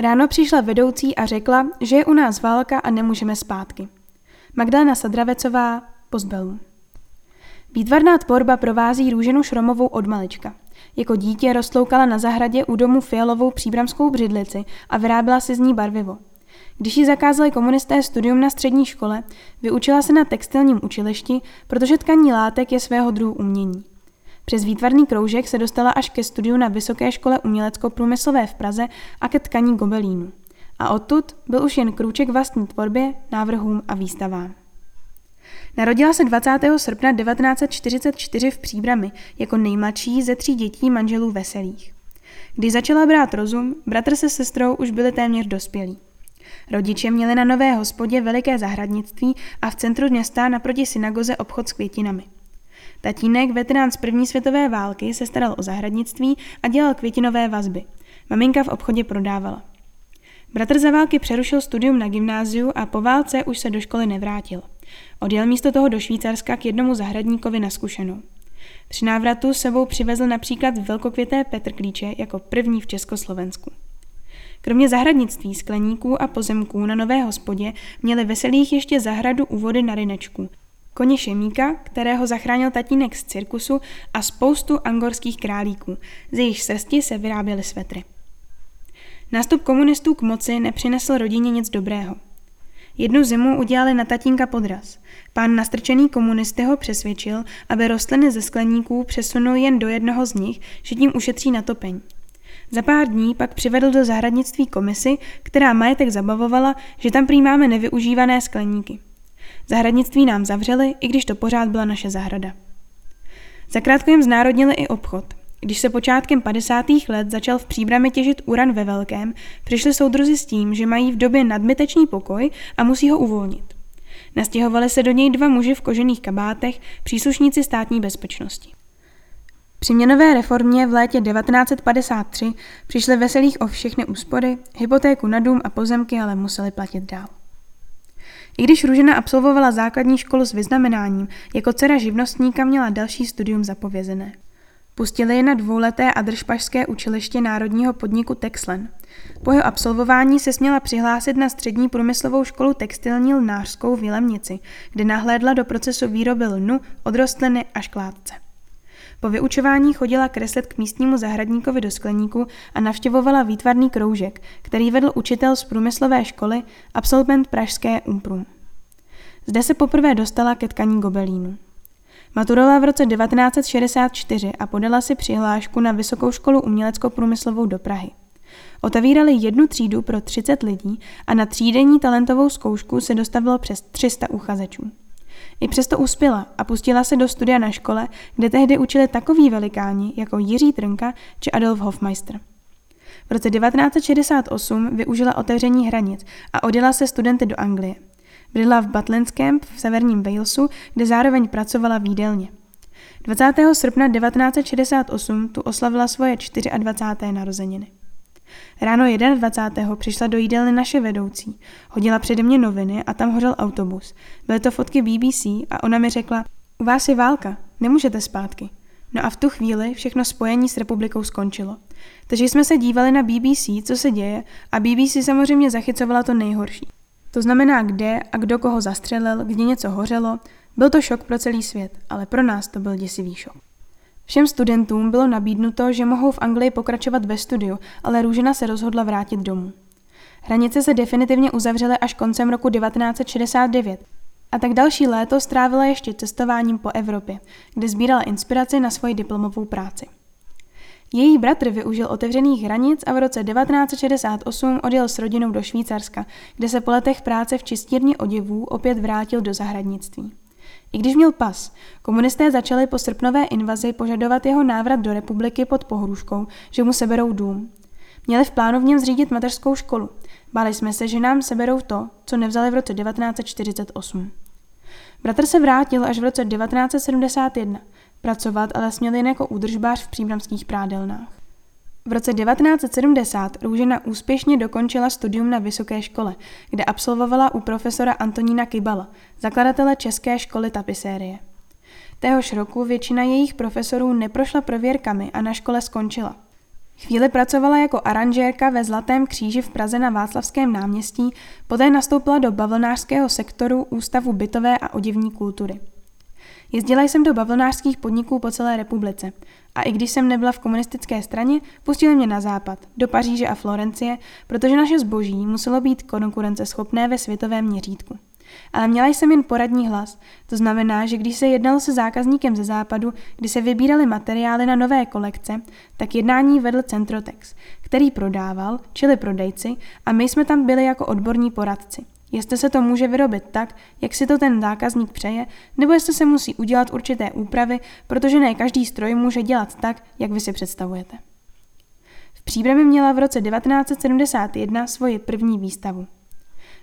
Ráno přišla vedoucí a řekla, že je u nás válka a nemůžeme zpátky. Magdalena Sadravecová, Pozbelu. Výtvarná tvorba provází Růženu Šromovou od malička. Jako dítě roztloukala na zahradě u domu fialovou příbramskou břidlici a vyráběla si z ní barvivo. Když ji zakázali komunisté studium na střední škole, vyučila se na textilním učilišti, protože tkaní látek je svého druhu umění. Přes výtvarný kroužek se dostala až ke studiu na Vysoké škole umělecko-průmyslové v Praze a ke tkaní gobelínu. A odtud byl už jen krůček vlastní tvorbě, návrhům a výstavám. Narodila se 20. srpna 1944 v Příbrami jako nejmladší ze tří dětí manželů Veselých. Když začala brát rozum, bratr se sestrou už byli téměř dospělí. Rodiče měli na Nové hospodě veliké zahradnictví a v centru města naproti synagoze obchod s květinami. Tatínek, veterán z první světové války, se staral o zahradnictví a dělal květinové vazby. Maminka v obchodě prodávala. Bratr za války přerušil studium na gymnáziu a po válce už se do školy nevrátil. Odjel místo toho do Švýcarska k jednomu zahradníkovi na zkušenou. Při návratu sebou přivezl například velkokvěté petrklíče jako první v Československu. Kromě zahradnictví, skleníků a pozemků na Nové hospodě měli veselých ještě zahradu u vody na Rynečku, koně Šemíka, kterého zachránil tatínek z cirkusu a spoustu angorských králíků, z jejich srsti se vyráběly svetry. Nástup komunistů k moci nepřinesl rodině nic dobrého. Jednu zimu udělali na tatínka podraz. Pán nastrčený komunisty ho přesvědčil, aby rostliny ze skleníků přesunul jen do jednoho z nich, že tím ušetří na topeň. Za pár dní pak přivedl do zahradnictví komisi, která majetek zabavovala, že tam prý máme nevyužívané skleníky. Zahradnictví nám zavřeli, i když to pořád byla naše zahrada. Zakrátko jim znárodnili i obchod. Když se počátkem 50. let začal v příbrami těžit uran ve velkém, přišli soudruzi s tím, že mají v době nadbytečný pokoj a musí ho uvolnit. Nastěhovali se do něj dva muži v kožených kabátech, příslušníci státní bezpečnosti. Při měnové reformě v létě 1953 přišli veselých o všechny úspory, hypotéku na dům a pozemky ale museli platit dál. I když Ružena absolvovala základní školu s vyznamenáním, jako dcera živnostníka měla další studium zapovězené. Pustili je na dvouleté adršpašské učiliště národního podniku Texlen. Po jeho absolvování se směla přihlásit na střední průmyslovou školu textilní lnářskou v Jilemnici, kde nahlédla do procesu výroby lnu od rostliny až kládce. Po vyučování chodila kreslet k místnímu zahradníkovi do skleníku a navštěvovala výtvarný kroužek, který vedl učitel z průmyslové školy, absolvent pražské Umprum. Zde se poprvé dostala ke tkaní gobelínu. Maturovala v roce 1964 a podala si přihlášku na Vysokou školu umělecko-průmyslovou do Prahy. Otevírali jednu třídu pro 30 lidí a na třídenní talentovou zkoušku se dostavilo přes 300 uchazečů. I přesto uspěla a pustila se do studia na škole, kde tehdy učili takoví velikáni jako Jiří Trnka či Adolf Hofmeister. V roce 1968 využila otevření hranic a odjela se studenty do Anglie. Bydla v Butlinském v severním Walesu, kde zároveň pracovala v jídelně. 20. srpna 1968 tu oslavila svoje 24. narozeniny. Ráno 21. přišla do jídelny naše vedoucí. Hodila přede mě noviny a tam hořel autobus. Byly to fotky BBC a ona mi řekla, u vás je válka, nemůžete zpátky. No a v tu chvíli všechno spojení s republikou skončilo. Takže jsme se dívali na BBC, co se děje a BBC samozřejmě zachycovala to nejhorší. To znamená, kde a kdo koho zastřelil, kde něco hořelo. Byl to šok pro celý svět, ale pro nás to byl děsivý šok. Všem studentům bylo nabídnuto, že mohou v Anglii pokračovat ve studiu, ale Růžena se rozhodla vrátit domů. Hranice se definitivně uzavřely až koncem roku 1969 a tak další léto strávila ještě cestováním po Evropě, kde sbírala inspiraci na svoji diplomovou práci. Její bratr využil otevřených hranic a v roce 1968 odjel s rodinou do Švýcarska, kde se po letech práce v čistírně oděvů opět vrátil do zahradnictví. I když měl pas, komunisté začali po srpnové invazi požadovat jeho návrat do republiky pod pohrůžkou, že mu seberou dům. Měli v plánu v něm zřídit mateřskou školu. Báli jsme se, že nám seberou to, co nevzali v roce 1948. Bratr se vrátil až v roce 1971. Pracovat ale směl jen jako údržbář v příbramských prádelnách. V roce 1970 Růžena úspěšně dokončila studium na vysoké škole, kde absolvovala u profesora Antonína Kybala, zakladatele České školy tapisérie. Téhož roku většina jejich profesorů neprošla prověrkami a na škole skončila. Chvíli pracovala jako aranžérka ve Zlatém kříži v Praze na Václavském náměstí, poté nastoupila do bavlnářského sektoru Ústavu bytové a oděvní kultury. Jezdila jsem do bavlnářských podniků po celé republice a i když jsem nebyla v komunistické straně, pustili mě na západ, do Paříže a Florencie, protože naše zboží muselo být konkurenceschopné ve světovém měřítku. Ale měla jsem jen poradní hlas, to znamená, že když se jednalo se zákazníkem ze západu, kdy se vybíraly materiály na nové kolekce, tak jednání vedl Centrotex, který prodával, čili prodejci, a my jsme tam byli jako odborní poradci. Jestli se to může vyrobit tak, jak si to ten zákazník přeje, nebo jestli se musí udělat určité úpravy, protože ne každý stroj může dělat tak, jak vy si představujete. V Příbrami měla v roce 1971 svoji první výstavu.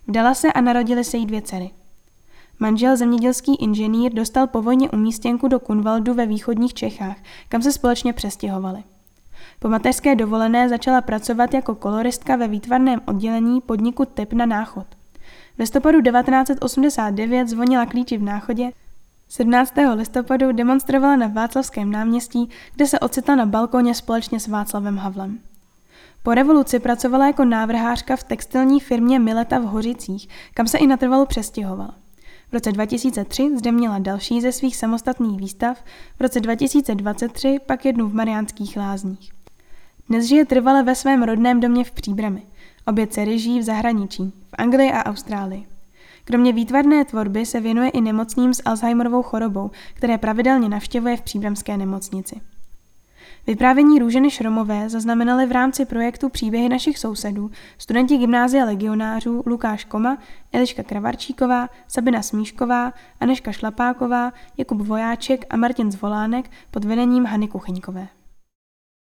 Vdala se a narodily se jí dvě dcery. Manžel zemědělský inženýr dostal po vojně umístěnku do Kunvaldu ve východních Čechách, kam se společně přestěhovali. Po mateřské dovolené začala pracovat jako koloristka ve výtvarném oddělení podniku Tep na náchod. V listopadu 1989 zvonila klíči v náchodě, 17. listopadu demonstrovala na Václavském náměstí, kde se ocitla na balkóně společně s Václavem Havlem. Po revoluci pracovala jako návrhářka v textilní firmě Mileta v Hořicích, kam se i natrvalo přestěhovala. V roce 2003 zde měla další ze svých samostatných výstav, v roce 2023 pak jednu v Mariánských lázních. Dnes žije trvale ve svém rodném domě v Příbrami. Obě dcery žijí v zahraničí, v Anglii a Austrálii. Kromě výtvarné tvorby se věnuje i nemocným s Alzheimerovou chorobou, které pravidelně navštěvuje v příbramské nemocnici. Vyprávění Růženy Šromové zaznamenali v rámci projektu Příběhy našich sousedů studenti gymnázia legionářů Lukáš Koma, Eliška Kravarčíková, Sabina Smíšková, Aneška Šlapáková, Jakub Vojáček a Martin Zvolánek pod vedením Hany Kuchyňkové.